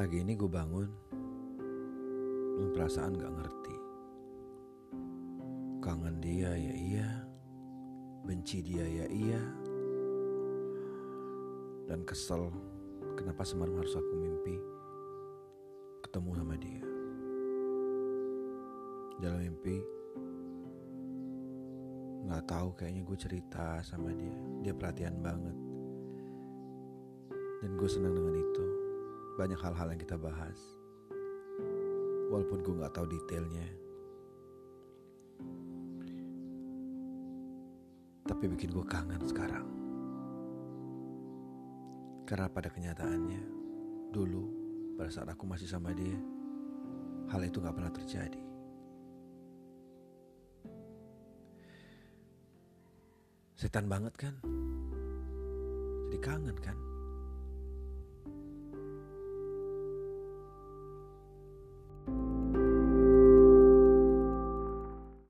Pagi ini gue bangun dengan perasaan gak ngerti. Kangen dia ya iya, benci dia ya iya, dan kesel kenapa semalam harus aku mimpi ketemu sama dia. Dalam mimpi nggak tahu kayaknya gue cerita sama dia, dia perhatian banget, dan gue senang dengan itu banyak hal-hal yang kita bahas. Walaupun gue gak tahu detailnya. Tapi bikin gue kangen sekarang. Karena pada kenyataannya, dulu pada saat aku masih sama dia, hal itu gak pernah terjadi. Setan banget kan? Jadi kangen kan?